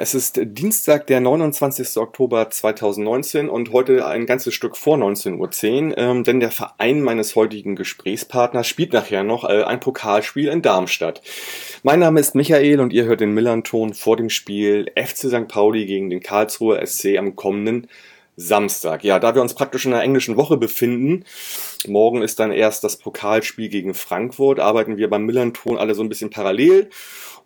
es ist Dienstag, der 29. Oktober 2019 und heute ein ganzes Stück vor 19.10 Uhr, ähm, denn der Verein meines heutigen Gesprächspartners spielt nachher noch äh, ein Pokalspiel in Darmstadt. Mein Name ist Michael und ihr hört den Millanton vor dem Spiel FC St. Pauli gegen den Karlsruher SC am kommenden Samstag. Ja, da wir uns praktisch in einer englischen Woche befinden, morgen ist dann erst das Pokalspiel gegen Frankfurt, arbeiten wir beim Millanton alle so ein bisschen parallel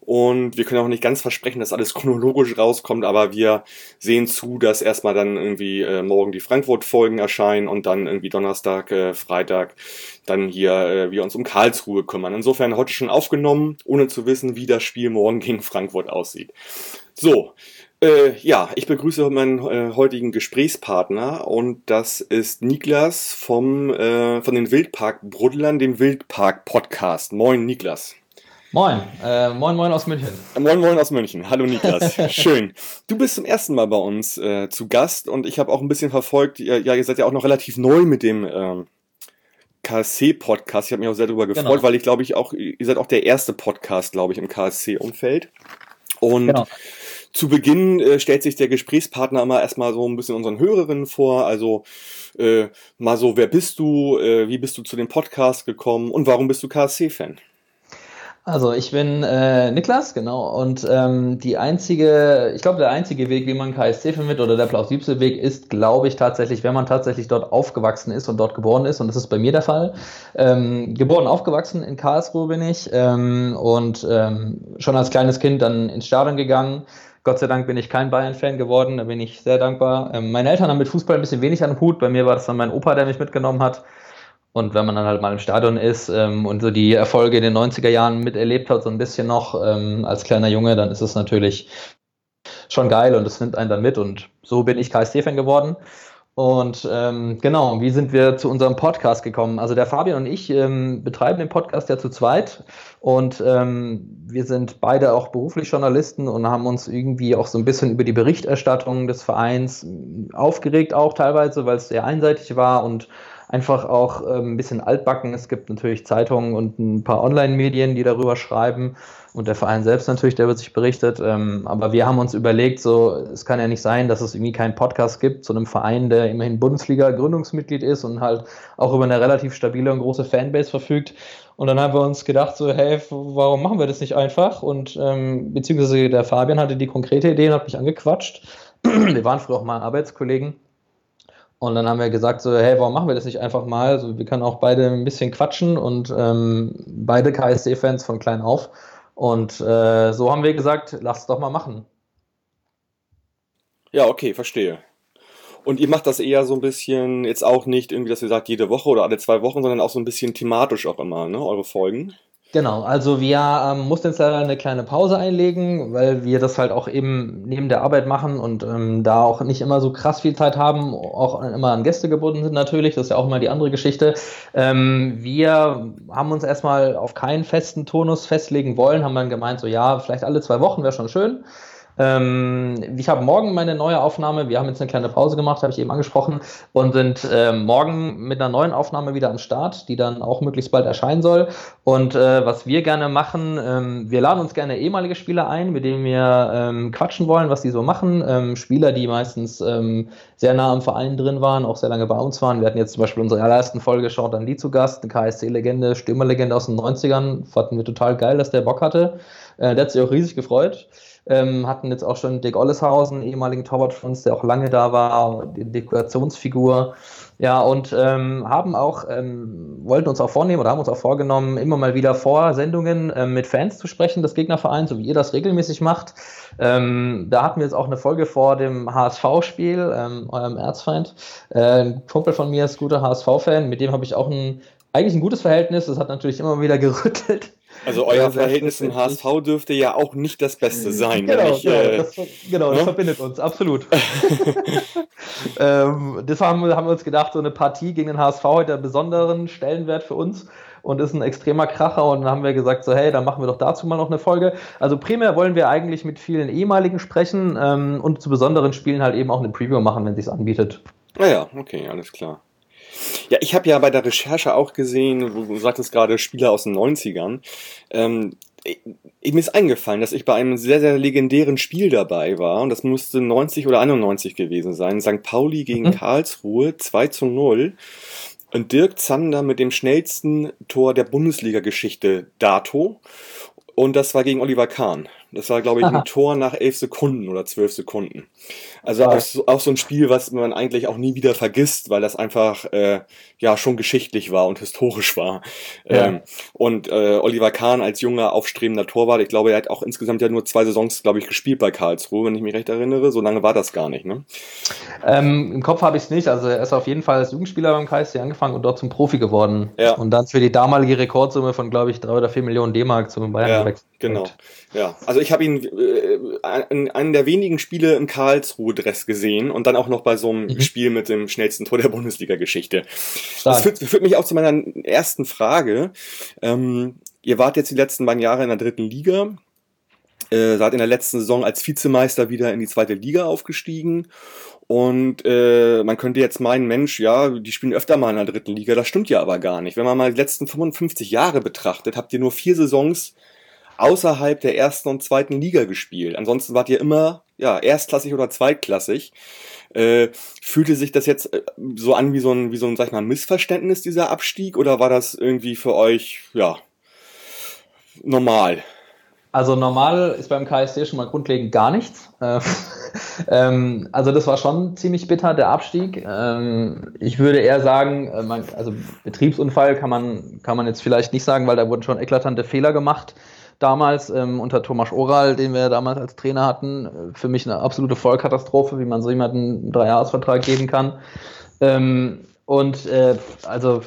und wir können auch nicht ganz versprechen, dass alles chronologisch rauskommt, aber wir sehen zu, dass erstmal dann irgendwie äh, morgen die Frankfurt-Folgen erscheinen und dann irgendwie Donnerstag, äh, Freitag dann hier äh, wir uns um Karlsruhe kümmern. Insofern heute schon aufgenommen, ohne zu wissen, wie das Spiel morgen gegen Frankfurt aussieht. So, äh, ja, ich begrüße meinen äh, heutigen Gesprächspartner und das ist Niklas vom äh, von den Wildpark Brudlern, dem Wildpark Podcast. Moin Niklas. Moin, äh, moin, moin aus München. Moin, moin aus München. Hallo Niklas. Schön. Du bist zum ersten Mal bei uns äh, zu Gast und ich habe auch ein bisschen verfolgt, ja, ihr seid ja auch noch relativ neu mit dem ähm, KSC-Podcast. Ich habe mich auch sehr darüber gefreut, genau. weil ich glaube ich auch, ihr seid auch der erste Podcast, glaube ich, im KSC-Umfeld. Und genau. Zu Beginn äh, stellt sich der Gesprächspartner immer erstmal so ein bisschen unseren Hörerinnen vor. Also äh, mal so, wer bist du, äh, wie bist du zu dem Podcast gekommen und warum bist du KSC-Fan? Also ich bin äh, Niklas, genau. Und ähm, die einzige, ich glaube, der einzige Weg, wie man KSC findet oder der plausibelste Weg ist, glaube ich tatsächlich, wenn man tatsächlich dort aufgewachsen ist und dort geboren ist. Und das ist bei mir der Fall. Ähm, geboren, aufgewachsen in Karlsruhe bin ich ähm, und ähm, schon als kleines Kind dann ins Stadion gegangen. Gott sei Dank bin ich kein Bayern-Fan geworden, da bin ich sehr dankbar. Ähm, meine Eltern haben mit Fußball ein bisschen wenig an den Hut. Bei mir war das dann mein Opa, der mich mitgenommen hat. Und wenn man dann halt mal im Stadion ist ähm, und so die Erfolge in den 90er Jahren miterlebt hat, so ein bisschen noch ähm, als kleiner Junge, dann ist es natürlich schon geil und es nimmt einen dann mit. Und so bin ich KSC-Fan geworden. Und ähm, genau, wie sind wir zu unserem Podcast gekommen? Also der Fabian und ich ähm, betreiben den Podcast ja zu zweit und ähm, wir sind beide auch beruflich Journalisten und haben uns irgendwie auch so ein bisschen über die Berichterstattung des Vereins aufgeregt, auch teilweise, weil es sehr einseitig war und einfach auch ähm, ein bisschen altbacken. Es gibt natürlich Zeitungen und ein paar Online-Medien, die darüber schreiben und der Verein selbst natürlich, der wird sich berichtet. Ähm, aber wir haben uns überlegt, so, es kann ja nicht sein, dass es irgendwie keinen Podcast gibt zu einem Verein, der immerhin Bundesliga-Gründungsmitglied ist und halt auch über eine relativ stabile und große Fanbase verfügt. Und dann haben wir uns gedacht, so, hey, warum machen wir das nicht einfach? Und ähm, beziehungsweise der Fabian hatte die konkrete Idee und hat mich angequatscht. wir waren früher auch mal Arbeitskollegen. Und dann haben wir gesagt, so, hey, warum machen wir das nicht einfach mal? Also, wir können auch beide ein bisschen quatschen und ähm, beide KSC-Fans von klein auf. Und äh, so haben wir gesagt, lass es doch mal machen. Ja, okay, verstehe. Und ihr macht das eher so ein bisschen, jetzt auch nicht irgendwie, dass ihr sagt, jede Woche oder alle zwei Wochen, sondern auch so ein bisschen thematisch auch immer, ne, eure Folgen? Genau, also wir ähm, mussten jetzt leider eine kleine Pause einlegen, weil wir das halt auch eben neben der Arbeit machen und ähm, da auch nicht immer so krass viel Zeit haben, auch immer an Gäste gebunden sind natürlich, das ist ja auch mal die andere Geschichte. Ähm, wir haben uns erstmal auf keinen festen Tonus festlegen wollen, haben dann gemeint, so ja, vielleicht alle zwei Wochen wäre schon schön. Ähm, ich habe morgen meine neue Aufnahme. Wir haben jetzt eine kleine Pause gemacht, habe ich eben angesprochen, und sind äh, morgen mit einer neuen Aufnahme wieder am Start, die dann auch möglichst bald erscheinen soll. Und äh, was wir gerne machen, ähm, wir laden uns gerne ehemalige Spieler ein, mit denen wir ähm, quatschen wollen, was die so machen. Ähm, Spieler, die meistens ähm, sehr nah am Verein drin waren, auch sehr lange bei uns waren. Wir hatten jetzt zum Beispiel unsere allerersten Folge Jordan Lee zu Gast, eine KSC-Legende, Stürmerlegende aus den 90ern. Fanden wir total geil, dass der Bock hatte. Äh, der hat sich auch riesig gefreut. Ähm, hatten jetzt auch schon Dick Olleshausen, ehemaligen Torwart von uns, der auch lange da war, die Dekorationsfigur. Ja, und ähm, haben auch, ähm, wollten uns auch vornehmen oder haben uns auch vorgenommen, immer mal wieder vor Sendungen ähm, mit Fans zu sprechen des Gegnervereins, so wie ihr das regelmäßig macht. Ähm, da hatten wir jetzt auch eine Folge vor dem HSV-Spiel, ähm, eurem Erzfeind. Äh, ein Kumpel von mir ist guter HSV-Fan, mit dem habe ich auch ein, eigentlich ein gutes Verhältnis. Das hat natürlich immer wieder gerüttelt. Also euer Verhältnis zum HSV dürfte ja auch nicht das Beste sein. Genau, ich, genau, äh, das, genau, das ne? verbindet uns, absolut. ähm, deshalb haben wir, uns gedacht, so eine Partie gegen den HSV hat einen besonderen Stellenwert für uns und ist ein extremer Kracher und dann haben wir gesagt, so hey, dann machen wir doch dazu mal noch eine Folge. Also primär wollen wir eigentlich mit vielen ehemaligen sprechen ähm, und zu besonderen Spielen halt eben auch eine Preview machen, wenn sich's anbietet. Naja, ah okay, alles klar. Ja, ich habe ja bei der Recherche auch gesehen, du sagtest gerade Spieler aus den 90ern. Ähm, mir ist eingefallen, dass ich bei einem sehr, sehr legendären Spiel dabei war. Und das musste 90 oder 91 gewesen sein. St. Pauli gegen mhm. Karlsruhe, 2 zu 0. Und Dirk Zander mit dem schnellsten Tor der Bundesliga-Geschichte dato. Und das war gegen Oliver Kahn. Das war, glaube ich, ein Tor nach elf Sekunden oder zwölf Sekunden. Also auch, auch, so ein Spiel, was man eigentlich auch nie wieder vergisst, weil das einfach äh, ja schon geschichtlich war und historisch war. Ja. Ähm, und äh, Oliver Kahn als junger, aufstrebender Torwart, ich glaube, er hat auch insgesamt ja nur zwei Saisons, glaube ich, gespielt bei Karlsruhe, wenn ich mich recht erinnere. So lange war das gar nicht, ne? Ähm, Im Kopf habe ich es nicht. Also er ist auf jeden Fall als Jugendspieler beim KSC angefangen und dort zum Profi geworden. Ja. Und dann für die damalige Rekordsumme von, glaube ich, drei oder vier Millionen D-Mark zum Bayern ja, gewechselt. Genau. Ja, also ich habe ihn äh, in einem der wenigen Spiele im Karlsruhe-Dress gesehen und dann auch noch bei so einem mhm. Spiel mit dem schnellsten Tor der Bundesliga-Geschichte. Das führt, führt, mich auch zu meiner ersten Frage. Ähm, ihr wart jetzt die letzten beiden Jahre in der dritten Liga, äh, seid in der letzten Saison als Vizemeister wieder in die zweite Liga aufgestiegen und äh, man könnte jetzt meinen, Mensch, ja, die spielen öfter mal in der dritten Liga. Das stimmt ja aber gar nicht. Wenn man mal die letzten 55 Jahre betrachtet, habt ihr nur vier Saisons außerhalb der ersten und zweiten Liga gespielt. Ansonsten wart ihr immer ja erstklassig oder zweitklassig. Äh, fühlte sich das jetzt äh, so an wie so ein wie so ein sag ich mal Missverständnis dieser Abstieg oder war das irgendwie für euch ja normal? Also normal ist beim KSC schon mal grundlegend gar nichts. Äh, ähm, also das war schon ziemlich bitter, der Abstieg. Ähm, ich würde eher sagen, äh, man, also Betriebsunfall kann man, kann man jetzt vielleicht nicht sagen, weil da wurden schon eklatante Fehler gemacht damals ähm, unter Thomas Oral, den wir damals als Trainer hatten. Äh, für mich eine absolute Vollkatastrophe, wie man so jemanden einen Dreijahresvertrag geben kann. Ähm, und äh, also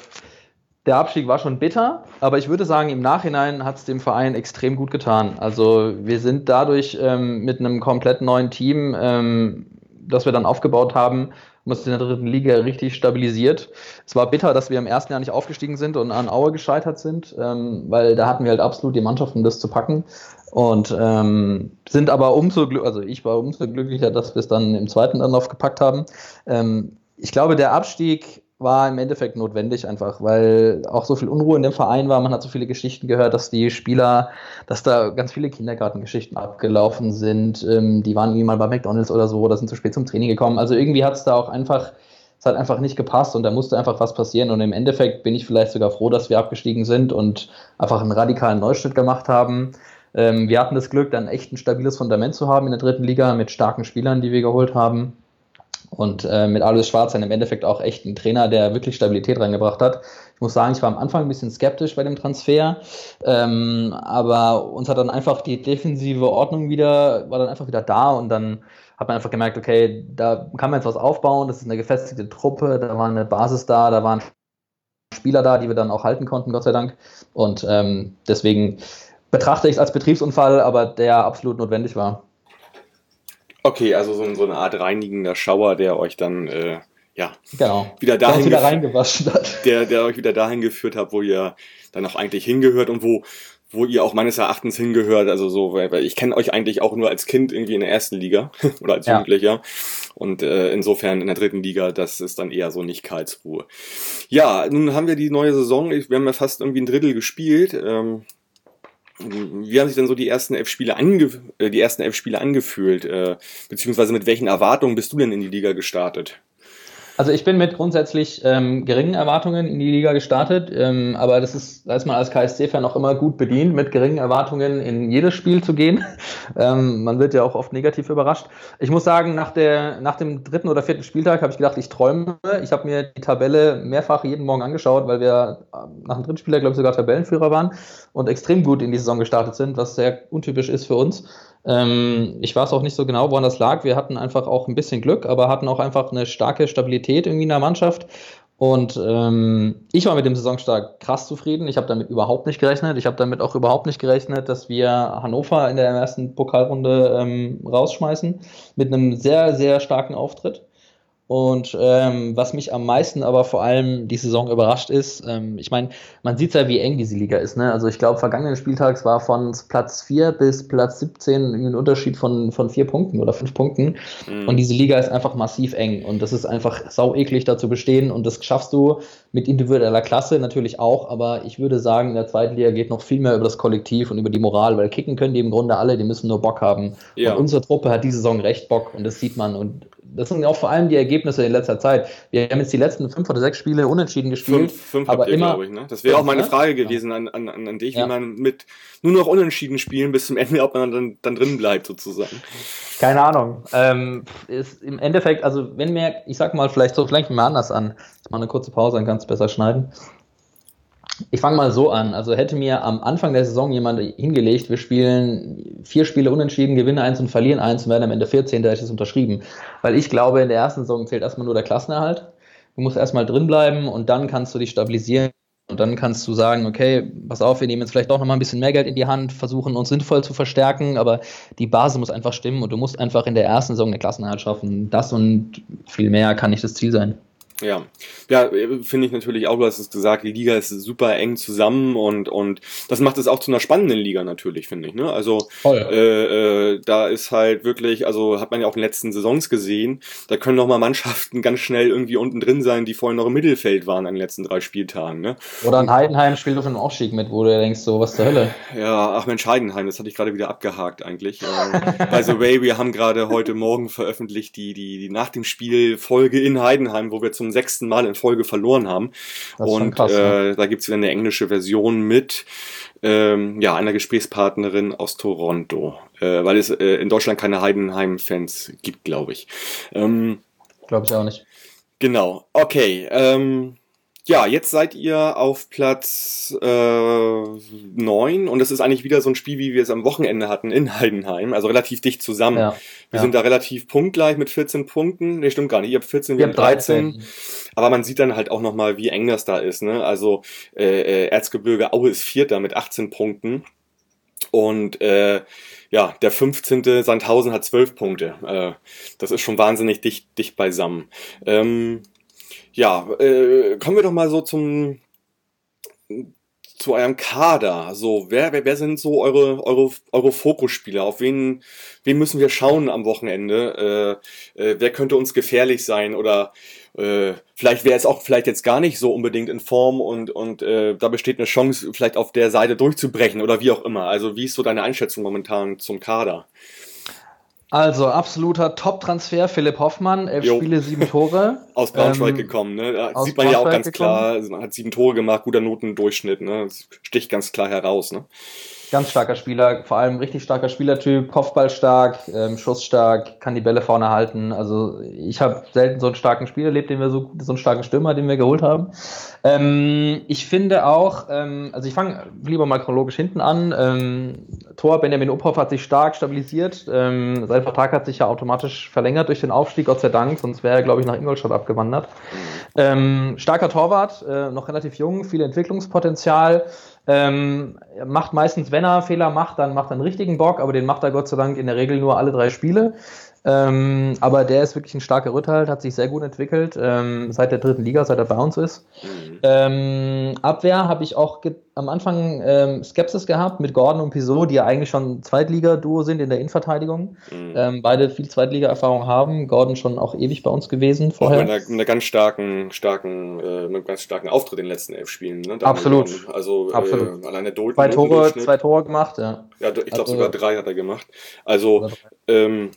der Abstieg war schon bitter, aber ich würde sagen, im Nachhinein hat es dem Verein extrem gut getan. Also wir sind dadurch ähm, mit einem komplett neuen Team, ähm, das wir dann aufgebaut haben, uns in der dritten Liga richtig stabilisiert. Es war bitter, dass wir im ersten Jahr nicht aufgestiegen sind und an Aue gescheitert sind, ähm, weil da hatten wir halt absolut die Mannschaft, um das zu packen. Und ähm, sind aber umso, also ich war umso glücklicher, dass wir es dann im zweiten Anlauf gepackt haben. Ähm, ich glaube, der Abstieg war im Endeffekt notwendig einfach, weil auch so viel Unruhe in dem Verein war. Man hat so viele Geschichten gehört, dass die Spieler, dass da ganz viele Kindergartengeschichten abgelaufen sind. Ähm, die waren irgendwie mal bei McDonalds oder so oder sind zu spät zum Training gekommen. Also irgendwie hat es da auch einfach, es hat einfach nicht gepasst und da musste einfach was passieren. Und im Endeffekt bin ich vielleicht sogar froh, dass wir abgestiegen sind und einfach einen radikalen Neuschnitt gemacht haben. Ähm, wir hatten das Glück, dann echt ein stabiles Fundament zu haben in der dritten Liga mit starken Spielern, die wir geholt haben. Und äh, mit Alois Schwarz dann im Endeffekt auch echt ein Trainer, der wirklich Stabilität reingebracht hat. Ich muss sagen, ich war am Anfang ein bisschen skeptisch bei dem Transfer, ähm, aber uns hat dann einfach die defensive Ordnung wieder, war dann einfach wieder da und dann hat man einfach gemerkt, okay, da kann man jetzt was aufbauen, das ist eine gefestigte Truppe, da war eine Basis da, da waren Spieler da, die wir dann auch halten konnten, Gott sei Dank. Und ähm, deswegen betrachte ich es als Betriebsunfall, aber der absolut notwendig war. Okay, also so, so, eine Art reinigender Schauer, der euch dann äh, ja genau. wieder dahin wieder reingewaschen hat. Der, der euch wieder dahin geführt hat, wo ihr dann auch eigentlich hingehört und wo wo ihr auch meines Erachtens hingehört, also so, weil, ich kenne euch eigentlich auch nur als Kind irgendwie in der ersten Liga oder als ja. Jugendlicher und äh, insofern in der dritten Liga, das ist dann eher so nicht Karlsruhe. Ja, nun haben wir die neue Saison, wir haben ja fast irgendwie ein Drittel gespielt, ähm, wie haben sich denn so die ersten elf Spiele, ange äh, die ersten elf Spiele angefühlt? Äh, beziehungsweise mit welchen Erwartungen bist du denn in die Liga gestartet? Also ich bin mit grundsätzlich ähm, geringen Erwartungen in die Liga gestartet, ähm, aber das ist, da ist man als KSC-Fan auch immer gut bedient, mit geringen Erwartungen in jedes Spiel zu gehen. ähm, man wird ja auch oft negativ überrascht. Ich muss sagen, nach, der, nach dem dritten oder vierten Spieltag habe ich gedacht, ich träume. Ich habe mir die Tabelle mehrfach jeden Morgen angeschaut, weil wir ähm, nach dem dritten Spieltag, glaube ich, sogar Tabellenführer waren und extrem gut in die Saison gestartet sind, was sehr untypisch ist für uns. Ähm, ich weiß auch nicht so genau, woran das lag. Wir hatten einfach auch ein bisschen Glück, aber hatten auch einfach eine starke Stabilität irgendwie in der Mannschaft. Und ähm, ich war mit dem Saisonstart krass zufrieden. Ich habe damit überhaupt nicht gerechnet. Ich habe damit auch überhaupt nicht gerechnet, dass wir Hannover in der ersten Pokalrunde ähm, rausschmeißen mit einem sehr, sehr starken Auftritt. Und ähm, was mich am meisten aber vor allem die Saison überrascht ist, ähm, ich meine, man sieht ja, wie eng diese Liga ist. Ne? Also ich glaube, vergangenen Spieltags war von Platz 4 bis Platz 17 ein Unterschied von, von vier Punkten oder fünf Punkten. Mhm. Und diese Liga ist einfach massiv eng. Und das ist einfach sau eklig da zu bestehen. Und das schaffst du mit individueller Klasse natürlich auch. Aber ich würde sagen, in der zweiten Liga geht noch viel mehr über das Kollektiv und über die Moral, weil kicken können die im Grunde alle, die müssen nur Bock haben. Ja. Und unsere Truppe hat diese Saison recht Bock und das sieht man. Und das sind auch vor allem die Ergebnisse in letzter Zeit. Wir haben jetzt die letzten fünf oder sechs Spiele unentschieden gespielt. Fünf, fünf aber ihr, immer, ich, ne? Das wäre auch meine ne? Frage gewesen an, an, an dich, ja. wie man mit nur noch unentschieden spielen bis zum Ende, ob man dann, dann drin bleibt sozusagen. Keine Ahnung. Ähm, ist im Endeffekt, also wenn mir, ich sag mal, vielleicht so, vielleicht mal anders an. Mal eine kurze Pause, dann kannst du besser schneiden. Ich fange mal so an. Also hätte mir am Anfang der Saison jemand hingelegt, wir spielen vier Spiele unentschieden, gewinnen eins und verlieren eins und werden am Ende 14, da hätte ich es unterschrieben. Weil ich glaube, in der ersten Saison zählt erstmal nur der Klassenerhalt. Du musst erstmal drin bleiben und dann kannst du dich stabilisieren. Und dann kannst du sagen, okay, pass auf, wir nehmen jetzt vielleicht doch nochmal ein bisschen mehr Geld in die Hand, versuchen uns sinnvoll zu verstärken, aber die Basis muss einfach stimmen und du musst einfach in der ersten Saison eine Klassenerhalt schaffen. Das und viel mehr kann nicht das Ziel sein. Ja, ja, finde ich natürlich auch, du hast es gesagt, die Liga ist super eng zusammen und, und das macht es auch zu einer spannenden Liga natürlich, finde ich. Ne? Also oh ja. äh, äh, da ist halt wirklich, also hat man ja auch in den letzten Saisons gesehen, da können noch mal Mannschaften ganz schnell irgendwie unten drin sein, die vorhin noch im Mittelfeld waren an den letzten drei Spieltagen. Ne? Oder ein Heidenheim spielt doch schon auch schick mit, wo du denkst, so was zur Hölle. Ja, ach Mensch, Heidenheim, das hatte ich gerade wieder abgehakt eigentlich. By the way, wir haben gerade heute Morgen veröffentlicht die, die, die nach dem Spiel Folge in Heidenheim, wo wir zum zum sechsten Mal in Folge verloren haben. Und krass, äh, da gibt's wieder eine englische Version mit ähm, ja, einer Gesprächspartnerin aus Toronto, äh, weil es äh, in Deutschland keine Heidenheim-Fans gibt, glaube ich. Ähm, glaube ich auch nicht. Genau, okay. Ähm, ja, jetzt seid ihr auf Platz äh, 9 und das ist eigentlich wieder so ein Spiel, wie wir es am Wochenende hatten in Heidenheim, also relativ dicht zusammen. Ja, wir ja. sind da relativ punktgleich mit 14 Punkten. Nee, stimmt gar nicht. Ihr habt 14, wir haben 13. 13. Aber man sieht dann halt auch nochmal, wie eng das da ist. Ne? Also äh, äh, Erzgebirge Aue ist Vierter mit 18 Punkten. Und äh, ja, der 15. Sandhausen hat 12 Punkte. Äh, das ist schon wahnsinnig dicht, dicht beisammen. Ähm, ja, äh, kommen wir doch mal so zum zu eurem Kader. So, wer, wer, wer sind so eure, eure, eure Fokusspieler? Auf wen, wen müssen wir schauen am Wochenende? Äh, äh, wer könnte uns gefährlich sein? Oder äh, vielleicht wäre es auch vielleicht jetzt gar nicht so unbedingt in Form und, und äh, da besteht eine Chance, vielleicht auf der Seite durchzubrechen oder wie auch immer. Also wie ist so deine Einschätzung momentan zum Kader? Also absoluter Top-Transfer, Philipp Hoffmann, elf jo. Spiele, sieben Tore. Aus Braunschweig ähm, gekommen, ne? Da sieht man ja auch ganz gekommen. klar, man hat sieben Tore gemacht, guter Notendurchschnitt, ne? Das sticht ganz klar heraus, ne? Ganz starker Spieler, vor allem richtig starker Spielertyp, Kopfballstark, ähm, schussstark, kann die Bälle vorne halten. Also ich habe selten so einen starken Spieler erlebt, den wir so, so einen starken Stürmer, den wir geholt haben. Ähm, ich finde auch, ähm, also ich fange lieber mal chronologisch hinten an. Ähm, Tor Benjamin Uphoff hat sich stark stabilisiert. Ähm, sein Vertrag hat sich ja automatisch verlängert durch den Aufstieg, Gott sei Dank, sonst wäre er, glaube ich, nach Ingolstadt abgewandert. Ähm, starker Torwart, äh, noch relativ jung, viel Entwicklungspotenzial. Ähm, macht meistens, wenn er Fehler macht, dann macht er einen richtigen Bock, aber den macht er Gott sei Dank in der Regel nur alle drei Spiele. Ähm, aber der ist wirklich ein starker Rückhalt, hat sich sehr gut entwickelt, ähm, seit der dritten Liga, seit er bei uns ist. Mhm. Ähm, Abwehr habe ich auch am Anfang ähm, Skepsis gehabt mit Gordon und Pisot, die ja eigentlich schon Zweitliga-Duo sind in der Innenverteidigung. Mhm. Ähm, beide viel Zweitliga-Erfahrung haben. Gordon schon auch ewig bei uns gewesen vorher. Mit einer, ganz starken, starken, äh, mit ganz starken Auftritt in den letzten elf Spielen. Ne? Absolut. Also Absolut. Äh, alleine Dolten. Zwei Tore, zwei Tore gemacht, ja. Ja, ich glaube also, sogar drei hat er gemacht. Also ähm,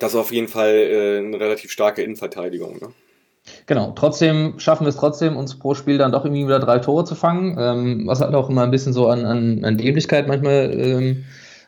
das ist auf jeden Fall äh, eine relativ starke Innenverteidigung. Ne? Genau, trotzdem schaffen wir es trotzdem, uns pro Spiel dann doch irgendwie wieder drei Tore zu fangen, ähm, was halt auch immer ein bisschen so an, an, an Dämlichkeit manchmal ähm,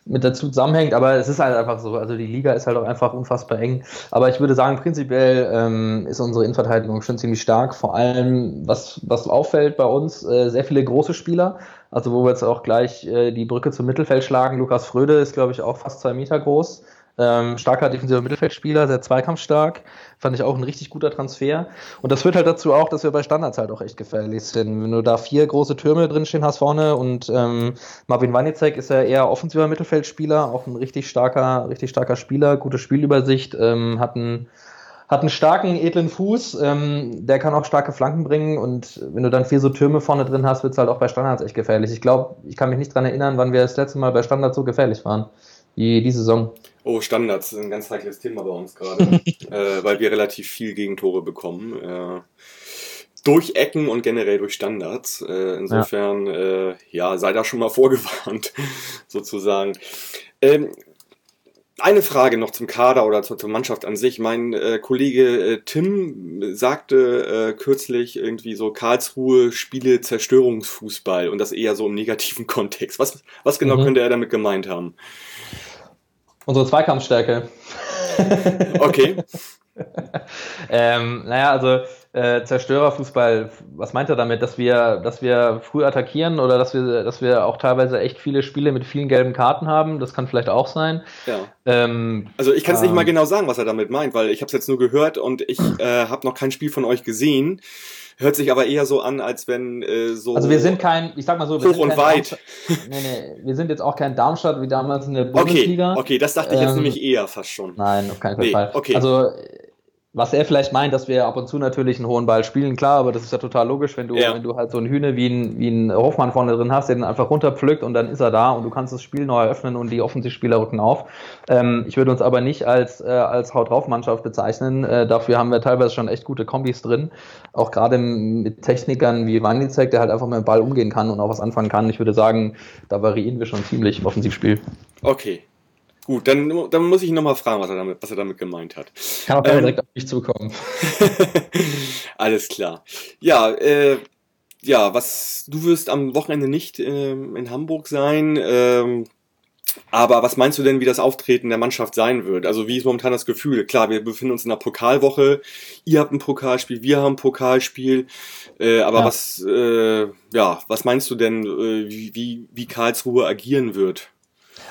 mit dazu zusammenhängt, aber es ist halt einfach so, also die Liga ist halt auch einfach unfassbar eng. Aber ich würde sagen, prinzipiell ähm, ist unsere Innenverteidigung schon ziemlich stark, vor allem was, was auffällt bei uns, äh, sehr viele große Spieler, also wo wir jetzt auch gleich äh, die Brücke zum Mittelfeld schlagen. Lukas Fröde ist, glaube ich, auch fast zwei Meter groß. Ähm, starker defensiver Mittelfeldspieler, sehr zweikampfstark. Fand ich auch ein richtig guter Transfer. Und das führt halt dazu auch, dass wir bei Standards halt auch echt gefährlich sind. Wenn du da vier große Türme drinstehen hast vorne und ähm, Marvin Wanicek ist ja eher offensiver Mittelfeldspieler, auch ein richtig starker, richtig starker Spieler, gute Spielübersicht, ähm, hat ein hat einen starken, edlen Fuß, ähm, der kann auch starke Flanken bringen und wenn du dann vier so Türme vorne drin hast, wird es halt auch bei Standards echt gefährlich. Ich glaube, ich kann mich nicht dran erinnern, wann wir das letzte Mal bei Standards so gefährlich waren wie die Saison. Oh, Standards, ein ganz heikles Thema bei uns gerade, äh, weil wir relativ viel Gegentore bekommen. Äh, durch Ecken und generell durch Standards. Äh, insofern, ja. Äh, ja, sei da schon mal vorgewarnt, sozusagen. Ähm, eine Frage noch zum Kader oder zur, zur Mannschaft an sich. Mein äh, Kollege äh, Tim sagte äh, kürzlich irgendwie so Karlsruhe spiele Zerstörungsfußball und das eher so im negativen Kontext. Was, was genau mhm. könnte er damit gemeint haben? Unsere Zweikampfstärke. Okay. ähm, naja, also äh, Zerstörerfußball, was meint er damit? Dass wir, dass wir früh attackieren oder dass wir, dass wir auch teilweise echt viele Spiele mit vielen gelben Karten haben? Das kann vielleicht auch sein. Ja. Ähm, also ich kann es ähm, nicht mal ähm, genau sagen, was er damit meint, weil ich habe es jetzt nur gehört und ich äh, habe noch kein Spiel von euch gesehen. Hört sich aber eher so an, als wenn äh, so. Also wir sind kein, ich sag mal so, wir hoch sind und weit. nee, nee, wir sind jetzt auch kein Darmstadt wie damals in der Bundesliga. Okay, okay, das dachte ich jetzt ähm, nämlich eher fast schon. Nein, auf keinen nee, Fall. Okay. Also was er vielleicht meint, dass wir ab und zu natürlich einen hohen Ball spielen, klar, aber das ist ja total logisch, wenn du, ja. wenn du halt so einen Hühne wie ein, wie ein Hofmann vorne drin hast, der den einfach runterpflückt und dann ist er da und du kannst das Spiel neu eröffnen und die Offensivspieler rücken auf. Ähm, ich würde uns aber nicht als, äh, als Haut-drauf-Mannschaft bezeichnen. Äh, dafür haben wir teilweise schon echt gute Kombis drin. Auch gerade mit Technikern wie Wanizek, der halt einfach mit dem Ball umgehen kann und auch was anfangen kann. Ich würde sagen, da variieren wir schon ziemlich im Offensivspiel. Okay, Gut, dann, dann muss ich ihn nochmal fragen, was er, damit, was er damit gemeint hat. Kann auch ähm, direkt auf mich zukommen. Alles klar. Ja, äh, ja, was du wirst am Wochenende nicht ähm, in Hamburg sein. Ähm, aber was meinst du denn, wie das Auftreten der Mannschaft sein wird? Also wie ist momentan das Gefühl? Klar, wir befinden uns in der Pokalwoche. Ihr habt ein Pokalspiel, wir haben ein Pokalspiel. Äh, aber ja. was, äh, ja, was meinst du denn, äh, wie, wie, wie Karlsruhe agieren wird?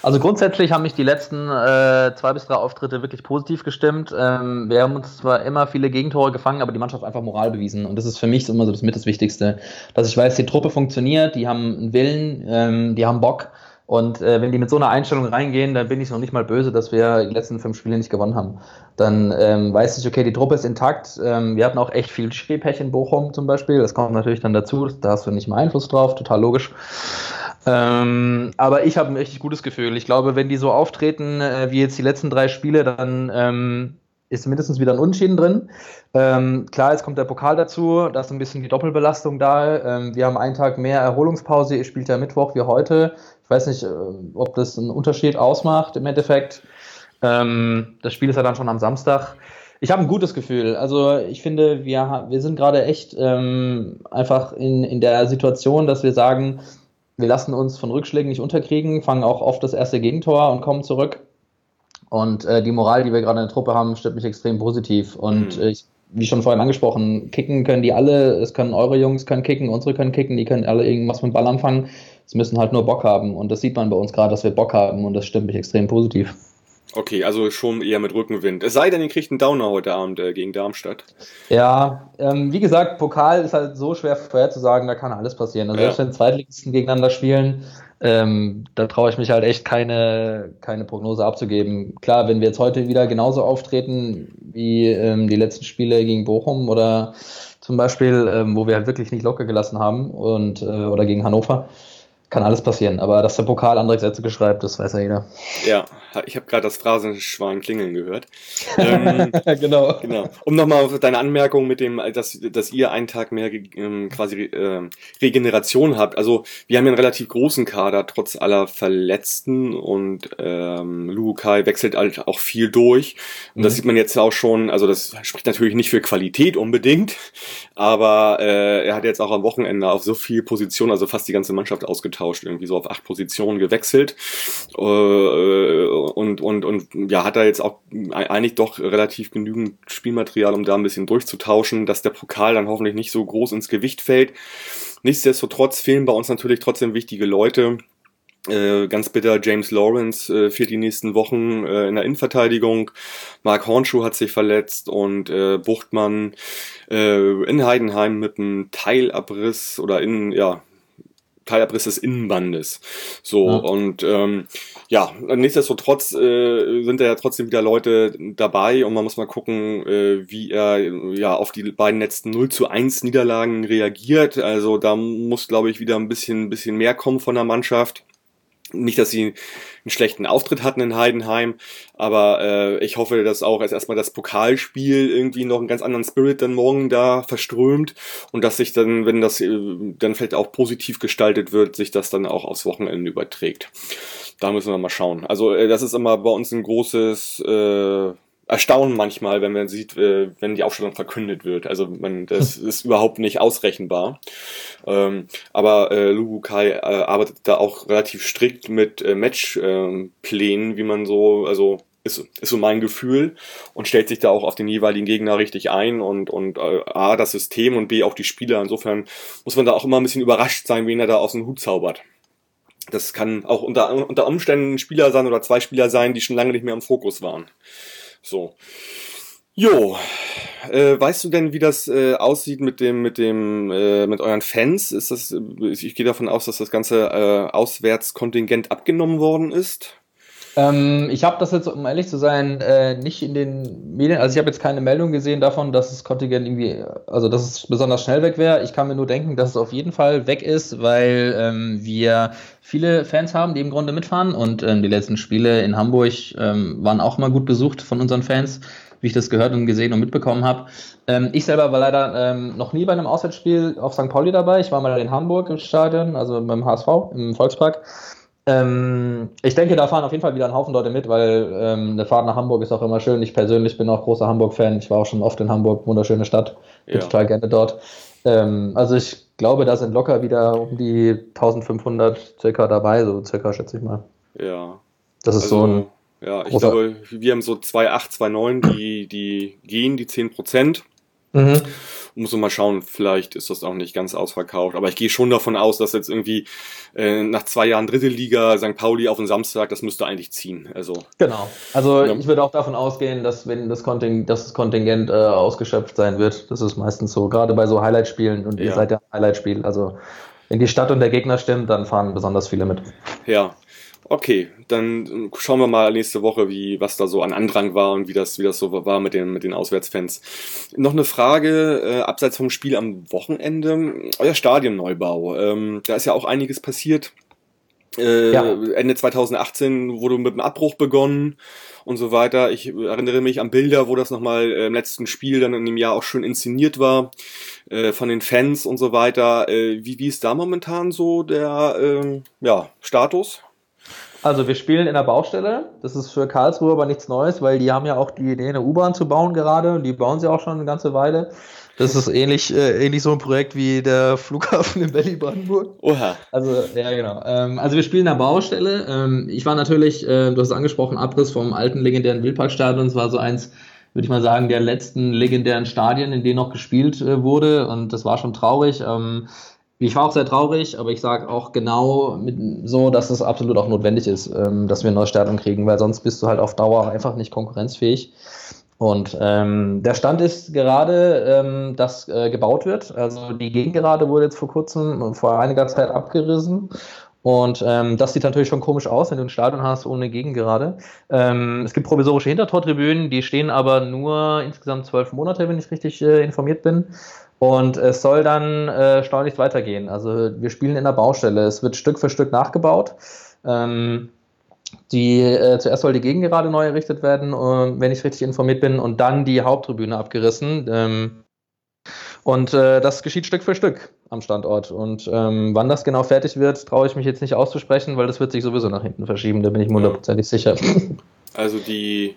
Also grundsätzlich haben mich die letzten äh, zwei bis drei Auftritte wirklich positiv gestimmt. Ähm, wir haben uns zwar immer viele Gegentore gefangen, aber die Mannschaft einfach Moral bewiesen. Und das ist für mich immer so das mit das Wichtigste. Dass ich weiß, die Truppe funktioniert, die haben einen Willen, ähm, die haben Bock. Und äh, wenn die mit so einer Einstellung reingehen, dann bin ich noch nicht mal böse, dass wir die letzten fünf Spiele nicht gewonnen haben. Dann ähm, weiß ich, okay, die Truppe ist intakt. Ähm, wir hatten auch echt viel Schreepech in Bochum zum Beispiel. Das kommt natürlich dann dazu. Da hast du nicht mehr Einfluss drauf, total logisch. Ähm, aber ich habe ein richtig gutes Gefühl. Ich glaube, wenn die so auftreten äh, wie jetzt die letzten drei Spiele, dann ähm, ist mindestens wieder ein Unentschieden drin. Ähm, klar, jetzt kommt der Pokal dazu, da ist ein bisschen die Doppelbelastung da. Ähm, wir haben einen Tag mehr Erholungspause. Ihr spielt ja Mittwoch wie heute. Ich weiß nicht, äh, ob das einen Unterschied ausmacht im Endeffekt. Ähm, das Spiel ist ja dann schon am Samstag. Ich habe ein gutes Gefühl. Also ich finde, wir, wir sind gerade echt ähm, einfach in, in der Situation, dass wir sagen, wir lassen uns von Rückschlägen nicht unterkriegen, fangen auch oft das erste Gegentor und kommen zurück. Und äh, die Moral, die wir gerade in der Truppe haben, stimmt mich extrem positiv. Und mhm. ich, wie schon vorhin angesprochen, kicken können die alle. Es können eure Jungs können kicken, unsere können kicken, die können alle irgendwas mit Ball anfangen. Sie müssen halt nur Bock haben. Und das sieht man bei uns gerade, dass wir Bock haben. Und das stimmt mich extrem positiv. Okay, also schon eher mit Rückenwind. Es sei denn, ihr kriegt einen Downer heute Abend äh, gegen Darmstadt. Ja, ähm, wie gesagt, Pokal ist halt so schwer vorherzusagen, da kann alles passieren. Also ja. selbst wenn Zweitligisten gegeneinander spielen, ähm, da traue ich mich halt echt keine, keine Prognose abzugeben. Klar, wenn wir jetzt heute wieder genauso auftreten wie ähm, die letzten Spiele gegen Bochum oder zum Beispiel, ähm, wo wir halt wirklich nicht locker gelassen haben und äh, oder gegen Hannover, kann alles passieren. Aber dass der Pokal andere Sätze geschreibt, das weiß ja jeder. Ja, ich habe gerade das Phrasenschwein klingeln gehört. Ähm, genau. genau. Um nochmal auf deine Anmerkung mit dem, dass, dass ihr einen Tag mehr ähm, quasi äh, Regeneration habt. Also wir haben ja einen relativ großen Kader, trotz aller Verletzten und ähm, Lukai wechselt halt auch viel durch. Und mhm. das sieht man jetzt auch schon, also das spricht natürlich nicht für Qualität unbedingt, aber äh, er hat jetzt auch am Wochenende auf so viel Positionen, also fast die ganze Mannschaft ausgetauscht, irgendwie so auf acht Positionen gewechselt. Äh, und, und, und ja, hat da jetzt auch eigentlich doch relativ genügend Spielmaterial, um da ein bisschen durchzutauschen, dass der Pokal dann hoffentlich nicht so groß ins Gewicht fällt. Nichtsdestotrotz fehlen bei uns natürlich trotzdem wichtige Leute. Äh, ganz bitter, James Lawrence äh, fehlt die nächsten Wochen äh, in der Innenverteidigung. Mark Hornschuh hat sich verletzt und äh, Buchtmann äh, in Heidenheim mit einem Teilabriss oder in, ja, Teilabriss des Innenbandes. So, ja. und ähm, ja, nichtsdestotrotz äh, sind da ja trotzdem wieder Leute dabei und man muss mal gucken, äh, wie er ja auf die beiden letzten 0 zu 1 Niederlagen reagiert. Also da muss, glaube ich, wieder ein bisschen, bisschen mehr kommen von der Mannschaft. Nicht, dass sie einen schlechten Auftritt hatten in Heidenheim, aber äh, ich hoffe, dass auch erst erstmal das Pokalspiel irgendwie noch einen ganz anderen Spirit dann morgen da verströmt und dass sich dann, wenn das äh, dann vielleicht auch positiv gestaltet wird, sich das dann auch aufs Wochenende überträgt. Da müssen wir mal schauen. Also äh, das ist immer bei uns ein großes äh, Erstaunen manchmal, wenn man sieht, äh, wenn die Aufstellung verkündet wird. Also man, das ist überhaupt nicht ausrechenbar. Ähm, aber äh, Lubukai äh, arbeitet da auch relativ strikt mit äh, Matchplänen, äh, wie man so, also ist, ist so mein Gefühl und stellt sich da auch auf den jeweiligen Gegner richtig ein und, und äh, A, das System und B, auch die Spieler. Insofern muss man da auch immer ein bisschen überrascht sein, wen er da aus dem Hut zaubert. Das kann auch unter, unter Umständen ein Spieler sein oder zwei Spieler sein, die schon lange nicht mehr im Fokus waren. So. Jo, äh, weißt du denn, wie das äh, aussieht mit dem, mit dem, äh, mit euren Fans? Ist das, ich gehe davon aus, dass das ganze äh, Auswärtskontingent abgenommen worden ist. Ähm, ich habe das jetzt, um ehrlich zu sein, äh, nicht in den Medien, also ich habe jetzt keine Meldung gesehen davon, dass das Kontingent irgendwie, also dass es besonders schnell weg wäre. Ich kann mir nur denken, dass es auf jeden Fall weg ist, weil ähm, wir viele Fans haben, die im Grunde mitfahren und ähm, die letzten Spiele in Hamburg ähm, waren auch mal gut besucht von unseren Fans, wie ich das gehört und gesehen und mitbekommen habe. Ähm, ich selber war leider ähm, noch nie bei einem Auswärtsspiel auf St. Pauli dabei. Ich war mal in Hamburg im Stadion, also beim HSV im Volkspark. Ähm, ich denke, da fahren auf jeden Fall wieder ein Haufen Leute mit, weil ähm, eine Fahrt nach Hamburg ist auch immer schön. Ich persönlich bin auch großer Hamburg-Fan. Ich war auch schon oft in Hamburg, wunderschöne Stadt. Bin ja. total gerne dort. Ähm, also ich glaube, da sind locker wieder um die 1500 circa dabei, so circa schätze ich mal. Ja. Das ist also, so ein. Ja, ich glaube, wir haben so 2,8, 2,9, die, die gehen, die 10 Prozent. Mhm. Muss man mal schauen, vielleicht ist das auch nicht ganz ausverkauft. Aber ich gehe schon davon aus, dass jetzt irgendwie äh, nach zwei Jahren dritte Liga St. Pauli auf den Samstag, das müsste eigentlich ziehen. Also, genau. Also ja. ich würde auch davon ausgehen, dass wenn das Kontingent, dass das Kontingent äh, ausgeschöpft sein wird, das ist meistens so, gerade bei so Highlight-Spielen und ihr ja. seid ja ein Highlight-Spiel. Also wenn die Stadt und der Gegner stimmt, dann fahren besonders viele mit. Ja, Okay, dann schauen wir mal nächste Woche, wie was da so an Andrang war und wie das, wie das so war mit den, mit den Auswärtsfans. Noch eine Frage, äh, abseits vom Spiel am Wochenende, euer Stadionneubau. Ähm, da ist ja auch einiges passiert. Äh, ja. Ende 2018 wurde mit dem Abbruch begonnen und so weiter. Ich erinnere mich an Bilder, wo das nochmal im letzten Spiel dann in dem Jahr auch schön inszeniert war äh, von den Fans und so weiter. Äh, wie, wie ist da momentan so der äh, ja, Status? Also wir spielen in der Baustelle. Das ist für Karlsruhe aber nichts Neues, weil die haben ja auch die Idee, eine U-Bahn zu bauen gerade und die bauen sie auch schon eine ganze Weile. Das ist ähnlich, äh, ähnlich so ein Projekt wie der Flughafen in Berlin-Brandenburg. Oha. Also, ja, genau. Ähm, also wir spielen in der Baustelle. Ähm, ich war natürlich, äh, du hast es angesprochen, Abriss vom alten legendären Wildparkstadion. Es war so eins, würde ich mal sagen, der letzten legendären Stadien, in denen noch gespielt äh, wurde. Und das war schon traurig. Ähm, ich war auch sehr traurig, aber ich sage auch genau so, dass es absolut auch notwendig ist, ähm, dass wir eine neue Startung kriegen, weil sonst bist du halt auf Dauer einfach nicht konkurrenzfähig. Und ähm, der Stand ist gerade, ähm, dass äh, gebaut wird. Also die Gegengerade wurde jetzt vor kurzem, vor einiger Zeit abgerissen. Und ähm, das sieht natürlich schon komisch aus, wenn du ein Stadion hast ohne Gegengerade. Ähm, es gibt provisorische Hintertortribünen, die stehen aber nur insgesamt zwölf Monate, wenn ich richtig äh, informiert bin. Und es soll dann äh, steuerlich weitergehen. Also wir spielen in der Baustelle. Es wird Stück für Stück nachgebaut. Ähm, die, äh, zuerst soll die Gegengerade neu errichtet werden, äh, wenn ich richtig informiert bin, und dann die Haupttribüne abgerissen. Ähm, und äh, das geschieht Stück für Stück am Standort. Und ähm, wann das genau fertig wird, traue ich mich jetzt nicht auszusprechen, weil das wird sich sowieso nach hinten verschieben, da bin ich mir hundertprozentig sicher. Also die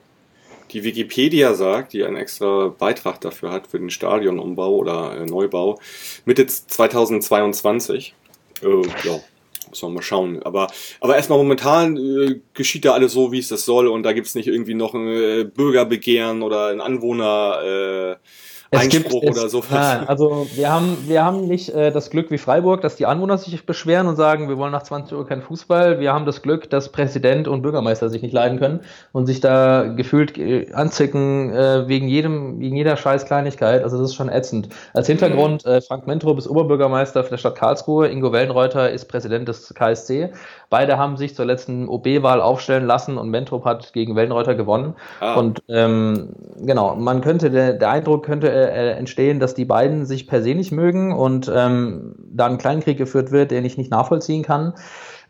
die Wikipedia sagt, die einen extra Beitrag dafür hat, für den Stadionumbau oder äh, Neubau, Mitte 2022. Äh, ja, muss man mal schauen. Aber, aber erstmal momentan äh, geschieht da alles so, wie es das soll und da gibt's nicht irgendwie noch ein äh, Bürgerbegehren oder ein Anwohner. Äh, Einspruch oder sowas. Nein, also wir haben, wir haben nicht äh, das Glück wie Freiburg, dass die Anwohner sich beschweren und sagen, wir wollen nach 20 Uhr keinen Fußball. Wir haben das Glück, dass Präsident und Bürgermeister sich nicht leiden können und sich da gefühlt äh, anzicken äh, wegen jedem, wegen jeder scheiß Kleinigkeit. Also das ist schon ätzend. Als Hintergrund, äh, Frank Mentrup ist Oberbürgermeister der Stadt Karlsruhe, Ingo Wellenreuter ist Präsident des KSC. Beide haben sich zur letzten OB-Wahl aufstellen lassen und Mentrup hat gegen Wellenreuter gewonnen. Ah. Und ähm, genau, man könnte, der, der Eindruck könnte äh, entstehen, dass die beiden sich per se nicht mögen und ähm, da ein Kleinkrieg geführt wird, den ich nicht nachvollziehen kann.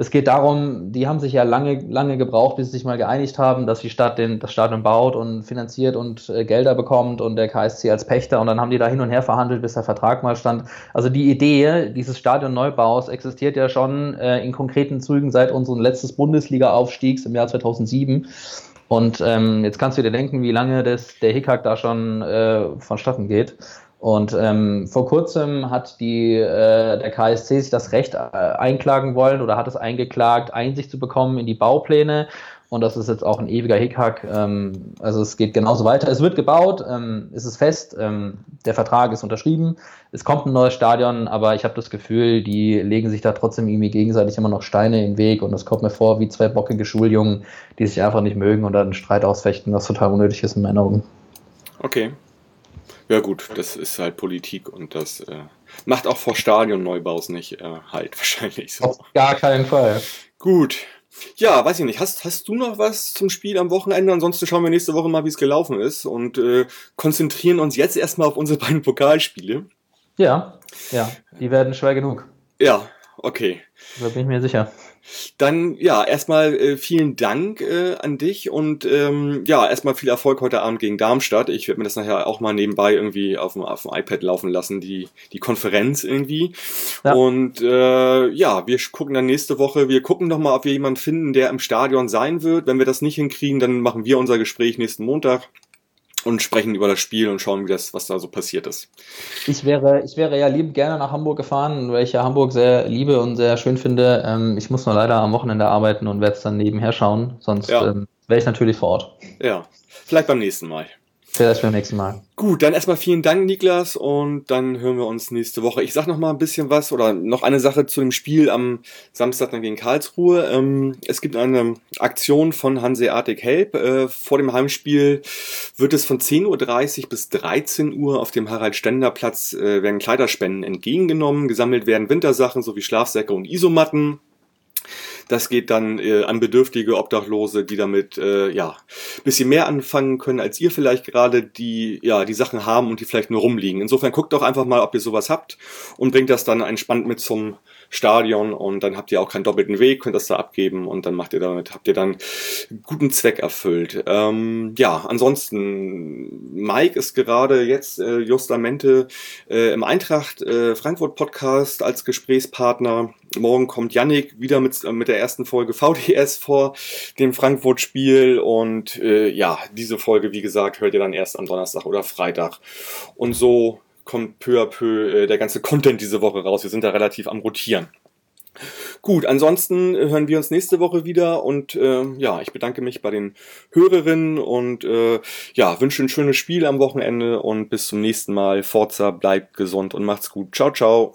Es geht darum, die haben sich ja lange, lange gebraucht, bis sie sich mal geeinigt haben, dass die Stadt den, das Stadion baut und finanziert und äh, Gelder bekommt und der KSC als Pächter und dann haben die da hin und her verhandelt, bis der Vertrag mal stand. Also die Idee dieses Stadionneubaus existiert ja schon äh, in konkreten Zügen seit unserem letzten Bundesliga-Aufstiegs im Jahr 2007. Und ähm, jetzt kannst du dir denken, wie lange das, der Hickhack da schon äh, vonstatten geht. Und ähm, vor kurzem hat die, äh, der KSC sich das Recht äh, einklagen wollen oder hat es eingeklagt, Einsicht zu bekommen in die Baupläne. Und das ist jetzt auch ein ewiger Hickhack. Ähm, also es geht genauso weiter. Es wird gebaut, ähm, es ist fest, ähm, der Vertrag ist unterschrieben, es kommt ein neues Stadion, aber ich habe das Gefühl, die legen sich da trotzdem irgendwie gegenseitig immer noch Steine in den Weg und es kommt mir vor wie zwei bockige Schuljungen, die sich einfach nicht mögen und dann einen Streit ausfechten, was total unnötig ist in meinen Augen. Okay. Ja gut, das ist halt Politik und das äh, macht auch vor Stadionneubaus nicht äh, halt wahrscheinlich so. Auf gar keinen Fall. Gut, ja, weiß ich nicht. Hast, hast du noch was zum Spiel am Wochenende? Ansonsten schauen wir nächste Woche mal, wie es gelaufen ist und äh, konzentrieren uns jetzt erstmal auf unsere beiden Pokalspiele. Ja, ja, die werden schwer genug. Ja, okay. Da bin ich mir sicher. Dann ja, erstmal äh, vielen Dank äh, an dich und ähm, ja, erstmal viel Erfolg heute Abend gegen Darmstadt. Ich werde mir das nachher auch mal nebenbei irgendwie auf dem, auf dem iPad laufen lassen, die, die Konferenz irgendwie. Ja. Und äh, ja, wir gucken dann nächste Woche, wir gucken noch mal, ob wir jemanden finden, der im Stadion sein wird. Wenn wir das nicht hinkriegen, dann machen wir unser Gespräch nächsten Montag und sprechen über das Spiel und schauen, wie das, was da so passiert ist. Ich wäre, ich wäre ja lieb gerne nach Hamburg gefahren, weil ich ja Hamburg sehr liebe und sehr schön finde. Ähm, ich muss nur leider am Wochenende arbeiten und werde es dann nebenher schauen, sonst ja. ähm, wäre ich natürlich vor Ort. Ja, vielleicht beim nächsten Mal. Vielleicht beim nächsten Mal. Gut, dann erstmal vielen Dank, Niklas, und dann hören wir uns nächste Woche. Ich sag noch mal ein bisschen was oder noch eine Sache zu dem Spiel am Samstag dann gegen Karlsruhe. Ähm, es gibt eine Aktion von Hanseatic Help. Äh, vor dem Heimspiel wird es von 10.30 Uhr bis 13 Uhr auf dem Harald-Stender-Platz äh, werden Kleiderspenden entgegengenommen. Gesammelt werden Wintersachen sowie Schlafsäcke und Isomatten. Das geht dann äh, an bedürftige Obdachlose, die damit äh, ja bisschen mehr anfangen können als ihr vielleicht gerade, die ja die Sachen haben und die vielleicht nur rumliegen. Insofern guckt doch einfach mal, ob ihr sowas habt und bringt das dann entspannt mit zum Stadion und dann habt ihr auch keinen doppelten Weg, könnt das da abgeben und dann macht ihr damit, habt ihr dann guten Zweck erfüllt. Ähm, ja, ansonsten, Mike ist gerade jetzt äh, justamente äh, im Eintracht äh, Frankfurt Podcast als Gesprächspartner. Morgen kommt Yannick wieder mit, äh, mit der ersten Folge VDS vor dem Frankfurt-Spiel und äh, ja, diese Folge, wie gesagt, hört ihr dann erst am Donnerstag oder Freitag. Und so kommt peu à peu äh, der ganze Content diese Woche raus. Wir sind da relativ am Rotieren. Gut, ansonsten hören wir uns nächste Woche wieder und äh, ja, ich bedanke mich bei den Hörerinnen und äh, ja, wünsche ein schönes Spiel am Wochenende und bis zum nächsten Mal. Forza, bleibt gesund und macht's gut. Ciao, ciao.